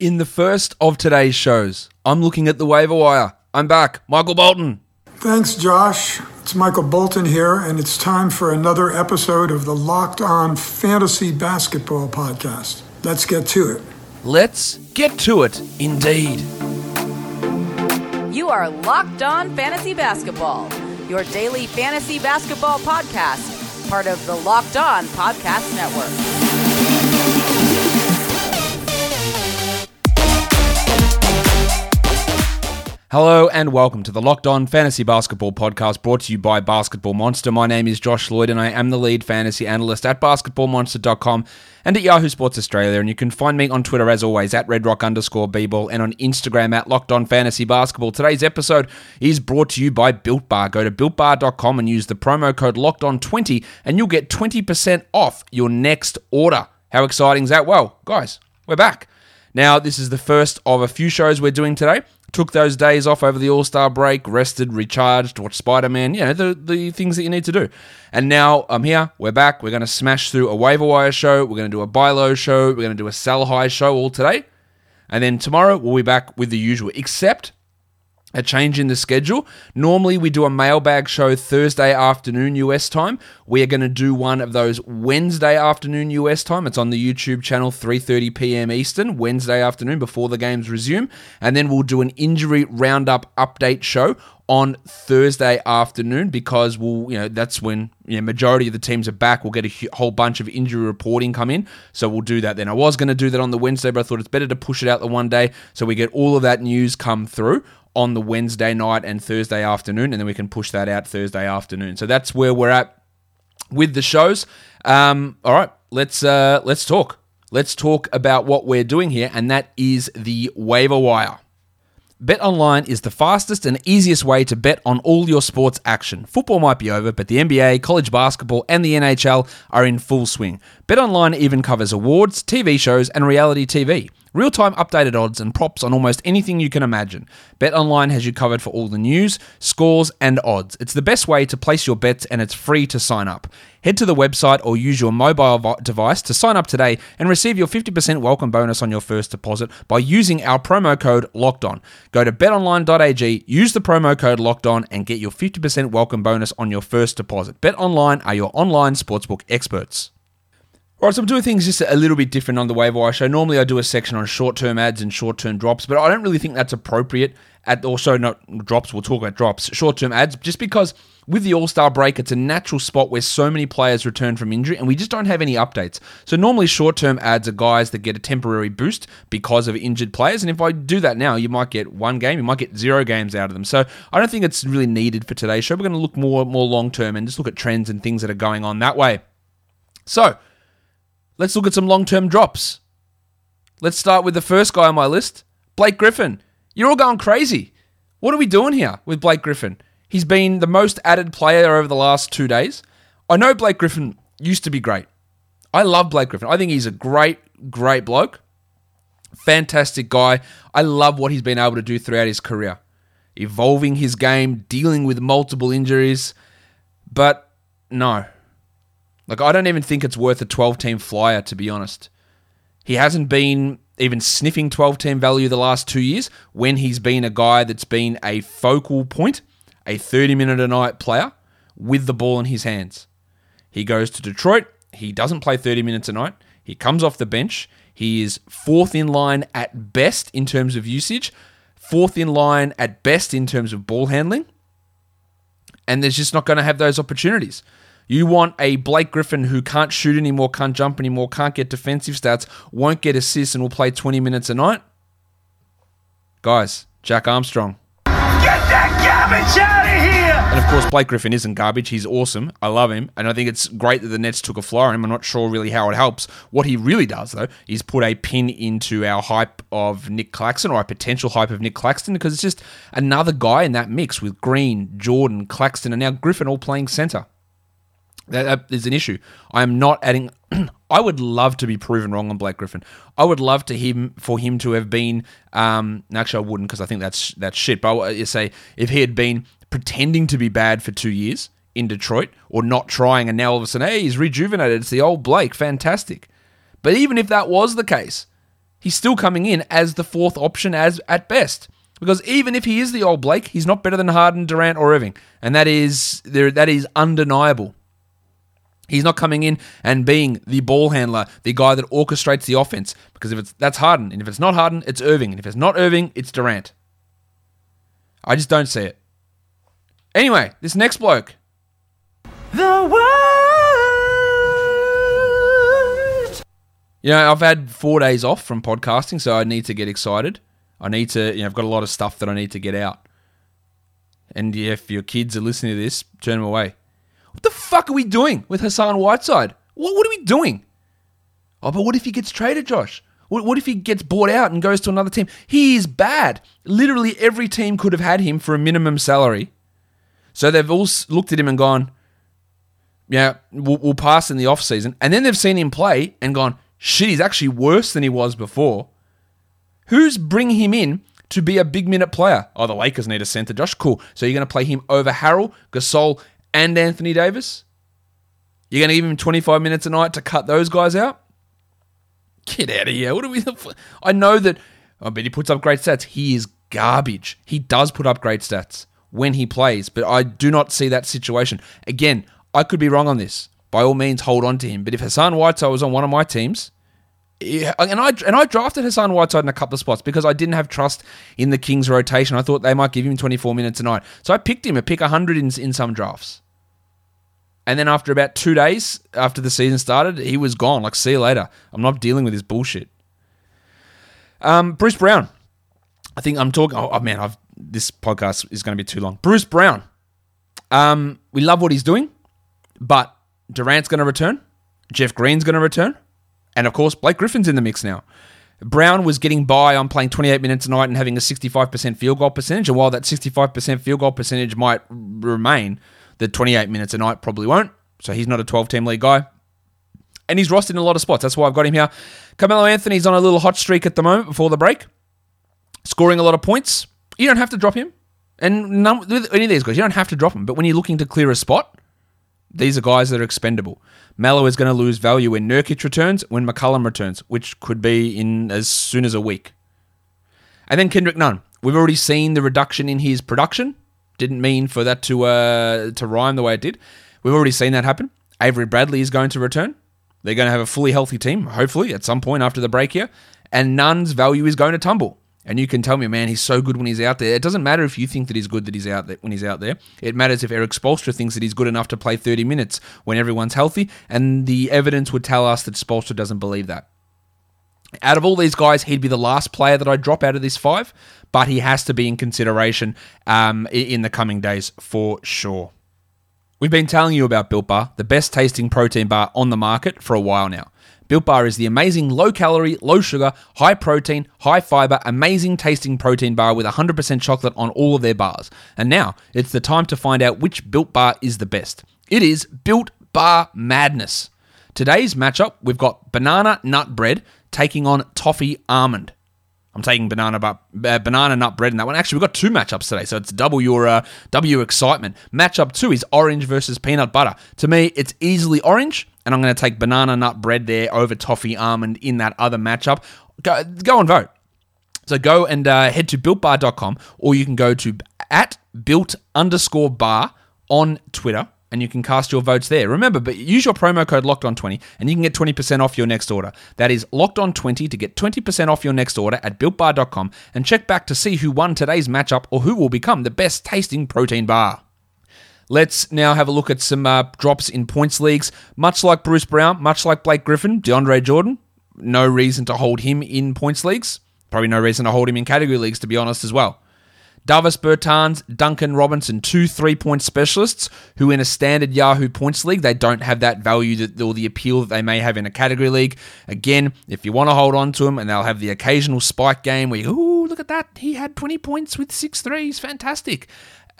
In the first of today's shows, I'm looking at the waiver wire. I'm back. Michael Bolton. Thanks, Josh. It's Michael Bolton here, and it's time for another episode of the Locked On Fantasy Basketball Podcast. Let's get to it. Let's get to it, indeed. You are Locked On Fantasy Basketball, your daily fantasy basketball podcast, part of the Locked On Podcast Network. Hello and welcome to the Locked On Fantasy Basketball Podcast brought to you by Basketball Monster. My name is Josh Lloyd and I am the lead fantasy analyst at basketballmonster.com and at Yahoo Sports Australia. And you can find me on Twitter as always at redrock underscore bball and on Instagram at Locked On Fantasy Basketball. Today's episode is brought to you by Built Bar. Go to builtbar.com and use the promo code Locked On 20 and you'll get 20% off your next order. How exciting is that? Well, guys, we're back. Now, this is the first of a few shows we're doing today took those days off over the All Star break, rested, recharged, watched Spider Man, you know, the, the things that you need to do. And now I'm here, we're back, we're going to smash through a waiver wire show, we're going to do a buy low show, we're going to do a sell high show all today. And then tomorrow we'll be back with the usual, except a change in the schedule. Normally, we do a mailbag show Thursday afternoon US time. We are going to do one of those Wednesday afternoon US time. It's on the YouTube channel 3:30 p.m. Eastern Wednesday afternoon before the games resume, and then we'll do an injury roundup update show on Thursday afternoon because we'll, you know, that's when you know majority of the teams are back. We'll get a whole bunch of injury reporting come in, so we'll do that then. I was going to do that on the Wednesday, but I thought it's better to push it out the one day so we get all of that news come through on the Wednesday night and Thursday afternoon, and then we can push that out Thursday afternoon. So that's where we're at with the shows. Um, all right, let's uh, let's talk. Let's talk about what we're doing here, and that is the waiver wire. BetOnline is the fastest and easiest way to bet on all your sports action. Football might be over, but the NBA, college basketball, and the NHL are in full swing. BetOnline even covers awards, TV shows, and reality TV. Real time updated odds and props on almost anything you can imagine. BetOnline has you covered for all the news, scores, and odds. It's the best way to place your bets and it's free to sign up. Head to the website or use your mobile device to sign up today and receive your 50% welcome bonus on your first deposit by using our promo code Locked On. Go to betonline.ag, use the promo code Locked On, and get your 50% welcome bonus on your first deposit. BetOnline are your online sportsbook experts. Right, so I'm doing things just a little bit different on the waiver wire show. Normally, I do a section on short-term adds and short-term drops, but I don't really think that's appropriate. At also not drops, we'll talk about drops, short-term adds, just because with the All-Star break, it's a natural spot where so many players return from injury, and we just don't have any updates. So normally, short-term adds are guys that get a temporary boost because of injured players, and if I do that now, you might get one game, you might get zero games out of them. So I don't think it's really needed for today's show. We're going to look more more long-term and just look at trends and things that are going on that way. So Let's look at some long term drops. Let's start with the first guy on my list Blake Griffin. You're all going crazy. What are we doing here with Blake Griffin? He's been the most added player over the last two days. I know Blake Griffin used to be great. I love Blake Griffin. I think he's a great, great bloke. Fantastic guy. I love what he's been able to do throughout his career. Evolving his game, dealing with multiple injuries. But no, like, I don't even think it's worth a 12 team flyer, to be honest. He hasn't been even sniffing 12 team value the last two years when he's been a guy that's been a focal point, a 30 minute a night player with the ball in his hands. He goes to Detroit. He doesn't play 30 minutes a night. He comes off the bench. He is fourth in line at best in terms of usage, fourth in line at best in terms of ball handling. And there's just not going to have those opportunities. You want a Blake Griffin who can't shoot anymore, can't jump anymore, can't get defensive stats, won't get assists, and will play 20 minutes a night? Guys, Jack Armstrong. Get that garbage out of here! And of course, Blake Griffin isn't garbage. He's awesome. I love him. And I think it's great that the Nets took a flyer on him. I'm not sure really how it helps. What he really does, though, is put a pin into our hype of Nick Claxton or our potential hype of Nick Claxton because it's just another guy in that mix with Green, Jordan, Claxton, and now Griffin all playing center. That, is an issue. I am not adding. I would love to be proven wrong on Blake Griffin. I would love to him for him to have been. Um, actually, I wouldn't because I think that's that's shit. But you say if he had been pretending to be bad for two years in Detroit or not trying, and now all of a sudden, hey, he's rejuvenated. It's the old Blake. Fantastic. But even if that was the case, He's still coming in as the fourth option as at best. Because even if he is the old Blake, he's not better than Harden, Durant, or Irving, and that is there. That is undeniable. He's not coming in and being the ball handler, the guy that orchestrates the offense. Because if it's that's Harden, and if it's not Harden, it's Irving, and if it's not Irving, it's Durant. I just don't see it. Anyway, this next bloke. The world. You know, I've had four days off from podcasting, so I need to get excited. I need to, you know, I've got a lot of stuff that I need to get out. And yeah, if your kids are listening to this, turn them away. What the fuck are we doing with Hassan Whiteside? What, what are we doing? Oh, but what if he gets traded, Josh? What, what if he gets bought out and goes to another team? He is bad. Literally every team could have had him for a minimum salary. So they've all looked at him and gone, yeah, we'll, we'll pass in the off season. And then they've seen him play and gone, shit, he's actually worse than he was before. Who's bringing him in to be a big minute player? Oh, the Lakers need a center. Josh, cool. So you're going to play him over Harrell, Gasol, and Anthony Davis? You're going to give him 25 minutes a night to cut those guys out? Get out of here. What are we? I know that. Oh, I bet he puts up great stats. He is garbage. He does put up great stats when he plays, but I do not see that situation. Again, I could be wrong on this. By all means, hold on to him. But if Hassan Whiteside was on one of my teams, and I and I drafted Hassan Whiteside in a couple of spots because I didn't have trust in the Kings rotation. I thought they might give him 24 minutes a night, so I picked him. I pick 100 in in some drafts, and then after about two days after the season started, he was gone. Like, see you later. I'm not dealing with this bullshit. Um, Bruce Brown. I think I'm talking. Oh, oh man, I've this podcast is going to be too long. Bruce Brown. Um, we love what he's doing, but Durant's going to return. Jeff Green's going to return. And of course, Blake Griffin's in the mix now. Brown was getting by on playing 28 minutes a night and having a 65% field goal percentage. And while that 65% field goal percentage might remain, the 28 minutes a night probably won't. So he's not a 12 team league guy. And he's rostered in a lot of spots. That's why I've got him here. Carmelo Anthony's on a little hot streak at the moment before the break, scoring a lot of points. You don't have to drop him. And none, with any of these guys, you don't have to drop him. But when you're looking to clear a spot, these are guys that are expendable. Melo is going to lose value when Nurkic returns, when McCollum returns, which could be in as soon as a week. And then Kendrick Nunn. We've already seen the reduction in his production. Didn't mean for that to uh, to rhyme the way it did. We've already seen that happen. Avery Bradley is going to return. They're going to have a fully healthy team, hopefully, at some point after the break here. And Nunn's value is going to tumble. And you can tell me, man, he's so good when he's out there. It doesn't matter if you think that he's good that he's out there when he's out there. It matters if Erik Spoelstra thinks that he's good enough to play 30 minutes when everyone's healthy. And the evidence would tell us that Spoelstra doesn't believe that. Out of all these guys, he'd be the last player that I drop out of this five, but he has to be in consideration um, in the coming days for sure. We've been telling you about Built Bar, the best tasting protein bar on the market for a while now. Built Bar is the amazing low calorie, low sugar, high protein, high fiber, amazing tasting protein bar with 100% chocolate on all of their bars. And now it's the time to find out which Built Bar is the best. It is Built Bar Madness. Today's matchup, we've got banana nut bread taking on toffee almond. I'm taking banana uh, banana nut bread in that one. Actually, we've got two matchups today, so it's double your uh, W excitement. Matchup two is orange versus peanut butter. To me, it's easily orange, and I'm going to take banana nut bread there over toffee almond in that other matchup. Go, go and vote. So go and uh, head to builtbar.com, or you can go to at built underscore bar on Twitter and you can cast your votes there. Remember, but use your promo code locked on 20 and you can get 20% off your next order. That is locked on 20 to get 20% off your next order at builtbar.com and check back to see who won today's matchup or who will become the best tasting protein bar. Let's now have a look at some uh, drops in points leagues. Much like Bruce Brown, much like Blake Griffin, DeAndre Jordan, no reason to hold him in points leagues. Probably no reason to hold him in category leagues, to be honest, as well. Davis Bertans, Duncan Robinson, two three point specialists who, in a standard Yahoo points league, they don't have that value that, or the appeal that they may have in a category league. Again, if you want to hold on to them, and they'll have the occasional spike game where you, ooh, look at that, he had 20 points with six threes, fantastic.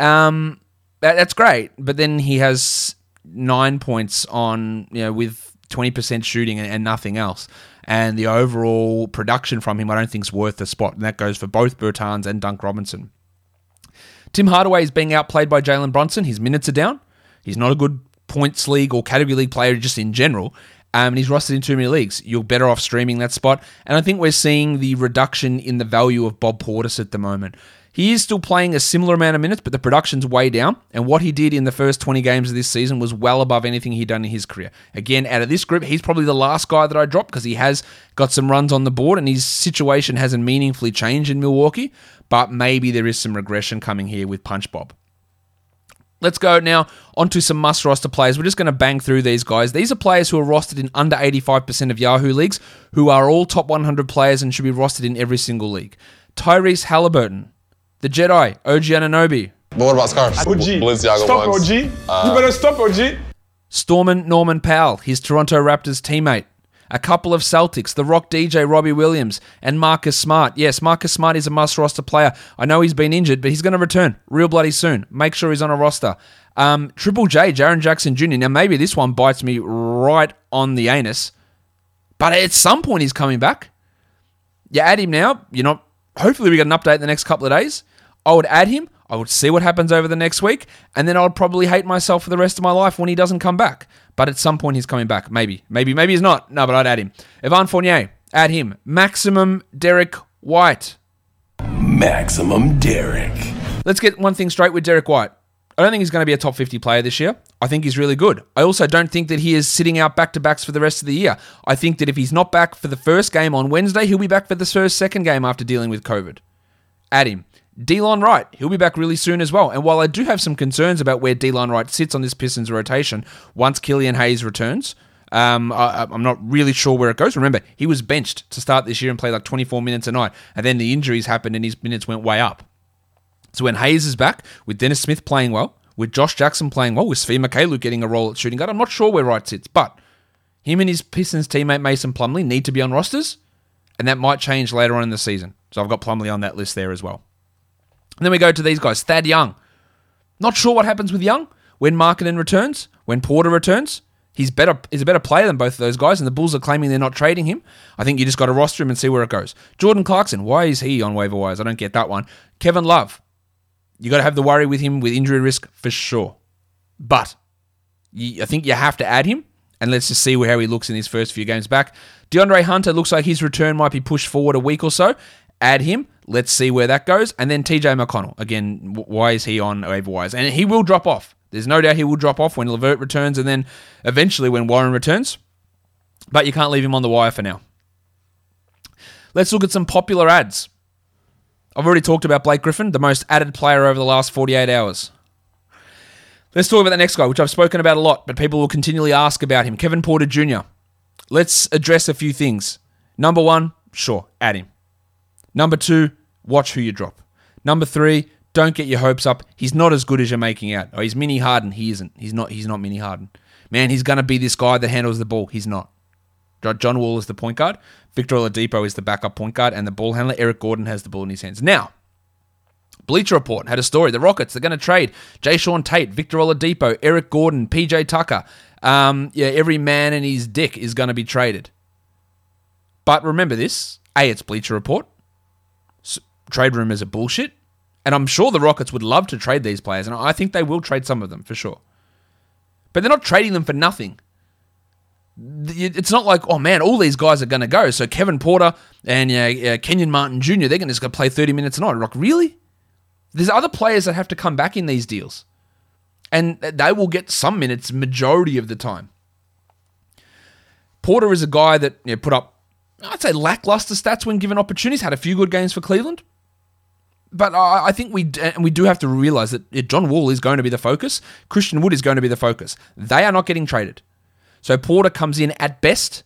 Um, that, that's great, but then he has nine points on, you know, with 20% shooting and, and nothing else and the overall production from him, I don't think is worth the spot. And that goes for both Bertans and Dunk Robinson. Tim Hardaway is being outplayed by Jalen Brunson. His minutes are down. He's not a good points league or category league player just in general. um, and he's rostered in too many leagues. You're better off streaming that spot. And I think we're seeing the reduction in the value of Bob Portis at the moment. He is still playing a similar amount of minutes, but the production's way down. And what he did in the first 20 games of this season was well above anything he'd done in his career. Again, out of this group, he's probably the last guy that I dropped because he has got some runs on the board and his situation hasn't meaningfully changed in Milwaukee. But maybe there is some regression coming here with Punch Bob. Let's go now onto some must roster players. We're just going to bang through these guys. These are players who are rostered in under 85% of Yahoo leagues, who are all top 100 players and should be rostered in every single league. Tyrese Halliburton, the Jedi, OG Anunoby. But what about scarves? OG. Balenciaga Stop, ones. OG. you better stop, OG. Storman Norman Powell, his Toronto Raptors teammate. A couple of Celtics, the Rock DJ Robbie Williams, and Marcus Smart. Yes, Marcus Smart is a must roster player. I know he's been injured, but he's going to return real bloody soon. Make sure he's on a roster. Um, Triple J, Jaren Jackson Jr. Now, maybe this one bites me right on the anus, but at some point he's coming back. You add him now, you're not. Hopefully, we get an update in the next couple of days. I would add him. I would see what happens over the next week, and then I would probably hate myself for the rest of my life when he doesn't come back. But at some point, he's coming back. Maybe, maybe, maybe he's not. No, but I'd add him. Evan Fournier, add him. Maximum Derek White. Maximum Derek. Let's get one thing straight with Derek White. I don't think he's going to be a top 50 player this year. I think he's really good. I also don't think that he is sitting out back to backs for the rest of the year. I think that if he's not back for the first game on Wednesday, he'll be back for the first second game after dealing with COVID. Add him. Delon Wright, he'll be back really soon as well. And while I do have some concerns about where Delon Wright sits on this Pistons rotation once Killian Hayes returns, um, I, I'm not really sure where it goes. Remember, he was benched to start this year and played like 24 minutes a night, and then the injuries happened and his minutes went way up. So when Hayes is back, with Dennis Smith playing well, with Josh Jackson playing well, with Svi Mykhailiuk getting a role at shooting guard, I'm not sure where Wright sits, but him and his Pistons teammate Mason Plumlee need to be on rosters, and that might change later on in the season. So I've got Plumlee on that list there as well. And then we go to these guys. Thad Young. Not sure what happens with Young when Markkanen returns, when Porter returns. He's better. He's a better player than both of those guys, and the Bulls are claiming they're not trading him. I think you just got to roster him and see where it goes. Jordan Clarkson. Why is he on waiver wires? I don't get that one. Kevin Love. You got to have the worry with him with injury risk for sure, but I think you have to add him. And let's just see how he looks in his first few games back. DeAndre Hunter looks like his return might be pushed forward a week or so. Add him. Let's see where that goes. And then TJ McConnell. Again, why is he on wires? And he will drop off. There's no doubt he will drop off when LeVert returns and then eventually when Warren returns. But you can't leave him on the wire for now. Let's look at some popular adds. I've already talked about Blake Griffin, the most added player over the last 48 hours. Let's talk about the next guy, which I've spoken about a lot, but people will continually ask about him Kevin Porter Jr. Let's address a few things. Number one, sure, add him. Number two, watch who you drop. Number three, don't get your hopes up. He's not as good as you're making out. Oh, he's mini Harden. He isn't. He's not. He's not mini Harden. Man, he's gonna be this guy that handles the ball. He's not. John Wall is the point guard. Victor Oladipo is the backup point guard, and the ball handler Eric Gordon has the ball in his hands. Now, Bleacher Report had a story. The Rockets they're going to trade Jae'Sean Tate, Victor Oladipo, Eric Gordon, PJ Tucker. Um, yeah, every man and his dick is going to be traded. But remember this: a, it's Bleacher Report. S- trade rumors are bullshit, and I'm sure the Rockets would love to trade these players, and I think they will trade some of them for sure. But they're not trading them for nothing it's not like, oh man, all these guys are going to go. So Kevin Porter and uh, Kenyon Martin Jr., they're going to play 30 minutes a night. Like, really? There's other players that have to come back in these deals. And they will get some minutes majority of the time. Porter is a guy that you know, put up, I'd say, lackluster stats when given opportunities. Had a few good games for Cleveland. But I think we and we do have to realize that John Wall is going to be the focus. Christian Wood is going to be the focus. They are not getting traded. So Porter comes in at best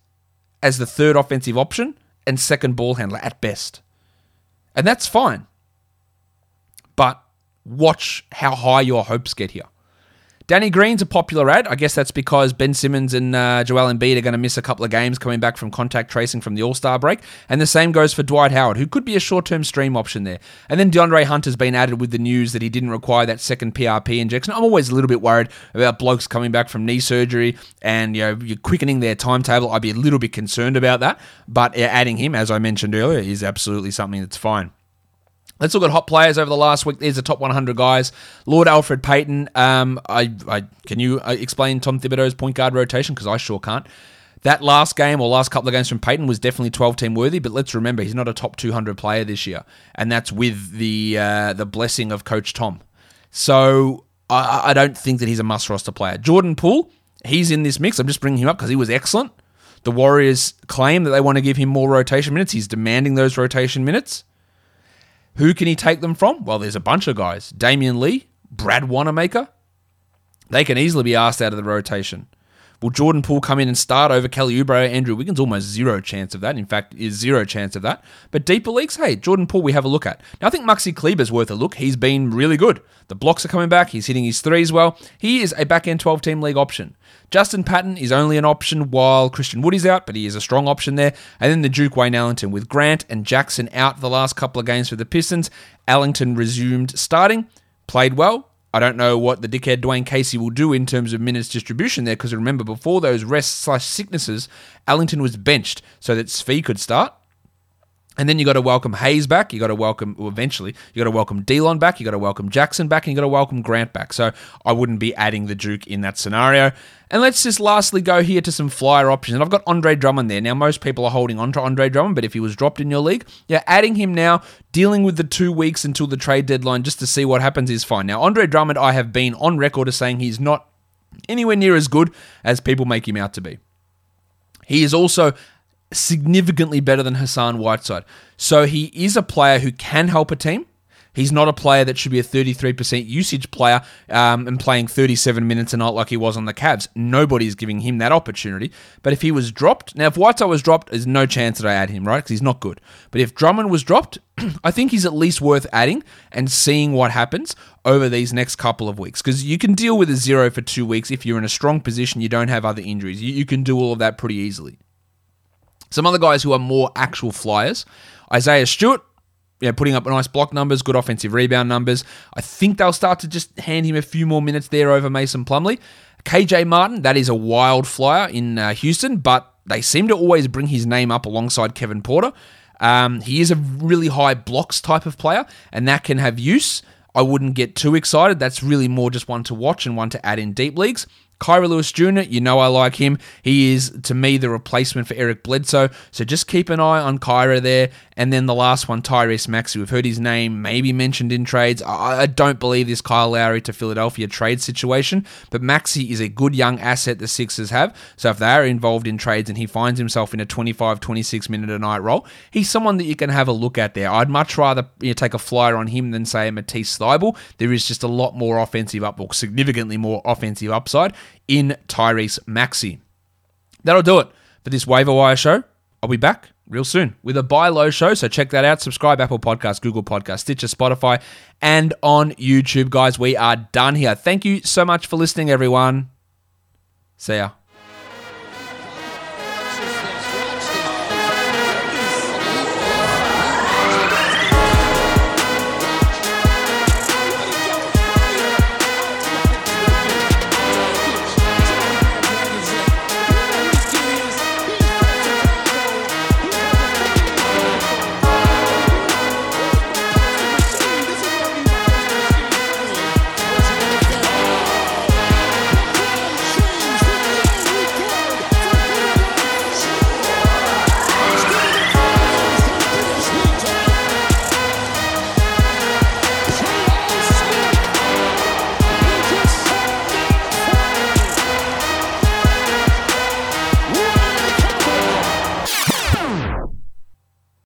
as the third offensive option and second ball handler at best. And that's fine. But watch how high your hopes get here. Danny Green's a popular add. I guess that's because Ben Simmons and uh, Joel Embiid are going to miss a couple of games coming back from contact tracing from the All Star break. And the same goes for Dwight Howard, who could be a short term stream option there. And then DeAndre Hunter's been added with the news that he didn't require that second PRP injection. I'm always a little bit worried about blokes coming back from knee surgery and you know you're quickening their timetable. I'd be a little bit concerned about that. But adding him, as I mentioned earlier, is absolutely something that's fine. Let's look at hot players over the last week. There's the top 100 guys. Lord Alfred Payton. Um, I, I can you uh, explain Tom Thibodeau's point guard rotation because I sure can't. That last game or last couple of games from Payton was definitely 12 team worthy, but let's remember he's not a top 200 player this year, and that's with the uh, the blessing of Coach Tom. So I, I don't think that he's a must roster player. Jordan Poole, he's in this mix. I'm just bringing him up because he was excellent. The Warriors claim that they want to give him more rotation minutes. He's demanding those rotation minutes. Who can he take them from? Well, there's a bunch of guys. Damion Lee, Brad Wanamaker. They can easily be asked out of the rotation. Will Jordan Poole come in and start over Kelly Oubre, Andrew Wiggins? Almost zero chance of that. In fact, is zero chance of that. But deeper leagues, hey, Jordan Poole, we have a look at. Now, I think Maxi Kleber's worth a look. He's been really good. The blocks are coming back. He's hitting his threes well. He is a back end 12 team league option. Justin Patton is only an option while Christian Wood is out, but he is a strong option there. And then the Duke Wayne Ellington with Grant and Jackson out the last couple of games for the Pistons. Ellington resumed starting, played well, I don't know what the dickhead Dwane Casey will do in terms of minutes distribution there, because remember, before those rests slash sicknesses, Ellington was benched so that Svi could start. And then you got to welcome Hayes back. You got to welcome well, eventually. You got to welcome Delon back. You got to welcome Jackson back, and you got to welcome Grant back. So I wouldn't be adding the Duke in that scenario. And let's just lastly go here to some flyer options. And I've got Andre Drummond there. Now most people are holding on to Andre Drummond, but if he was dropped in your league, yeah, adding him now, dealing with the two weeks until the trade deadline just to see what happens is fine. Now Andre Drummond, I have been on record as saying he's not anywhere near as good as people make him out to be. He is also significantly better than Hassan Whiteside. So he is a player who can help a team. He's not a player that should be a 33% usage player um, and playing 37 minutes a night like he was on the Cavs. Nobody's giving him that opportunity. But if he was dropped, now if Whiteside was dropped, there's no chance that I add him, right? Because he's not good. But if Drummond was dropped, I think he's at least worth adding and seeing what happens over these next couple of weeks. Because you can deal with a zero for two weeks if you're in a strong position, you don't have other injuries. You, you can do all of that pretty easily. Some other guys who are more actual flyers Isaiah Stewart, know, putting up nice block numbers, good offensive rebound numbers. I think they'll start to just hand him a few more minutes there over Mason Plumlee. KJ Martin, that is a wild flyer in uh, Houston, but they seem to always bring his name up alongside Kevin Porter. Um, he is a really high blocks type of player, and that can have use. I wouldn't get too excited. That's really more just one to watch and one to add in deep leagues. Kira Lewis Jr., you know I like him. He is, to me, the replacement for Eric Bledsoe. So just keep an eye on Kira there. And then the last one, Tyrese Maxey. We've heard his name maybe mentioned in trades. I, don't believe this Kyle Lowry to Philadelphia trade situation, but Maxey is a good young asset the Sixers have. So if they are involved in trades and he finds himself in a 25, 26 minute a night role, he's someone that you can have a look at there. I'd much rather you know, take a flyer on him than, say, Matisse Thybulle. There is just a lot more offensive up, or significantly more offensive upside in Tyrese Maxey. That'll do it for this waiver wire show. I'll be back real soon with a buy low show. So check that out. Subscribe Apple Podcast, Google Podcast, Stitcher, Spotify, and on YouTube, guys. We are done here. Thank you so much for listening, everyone. See ya.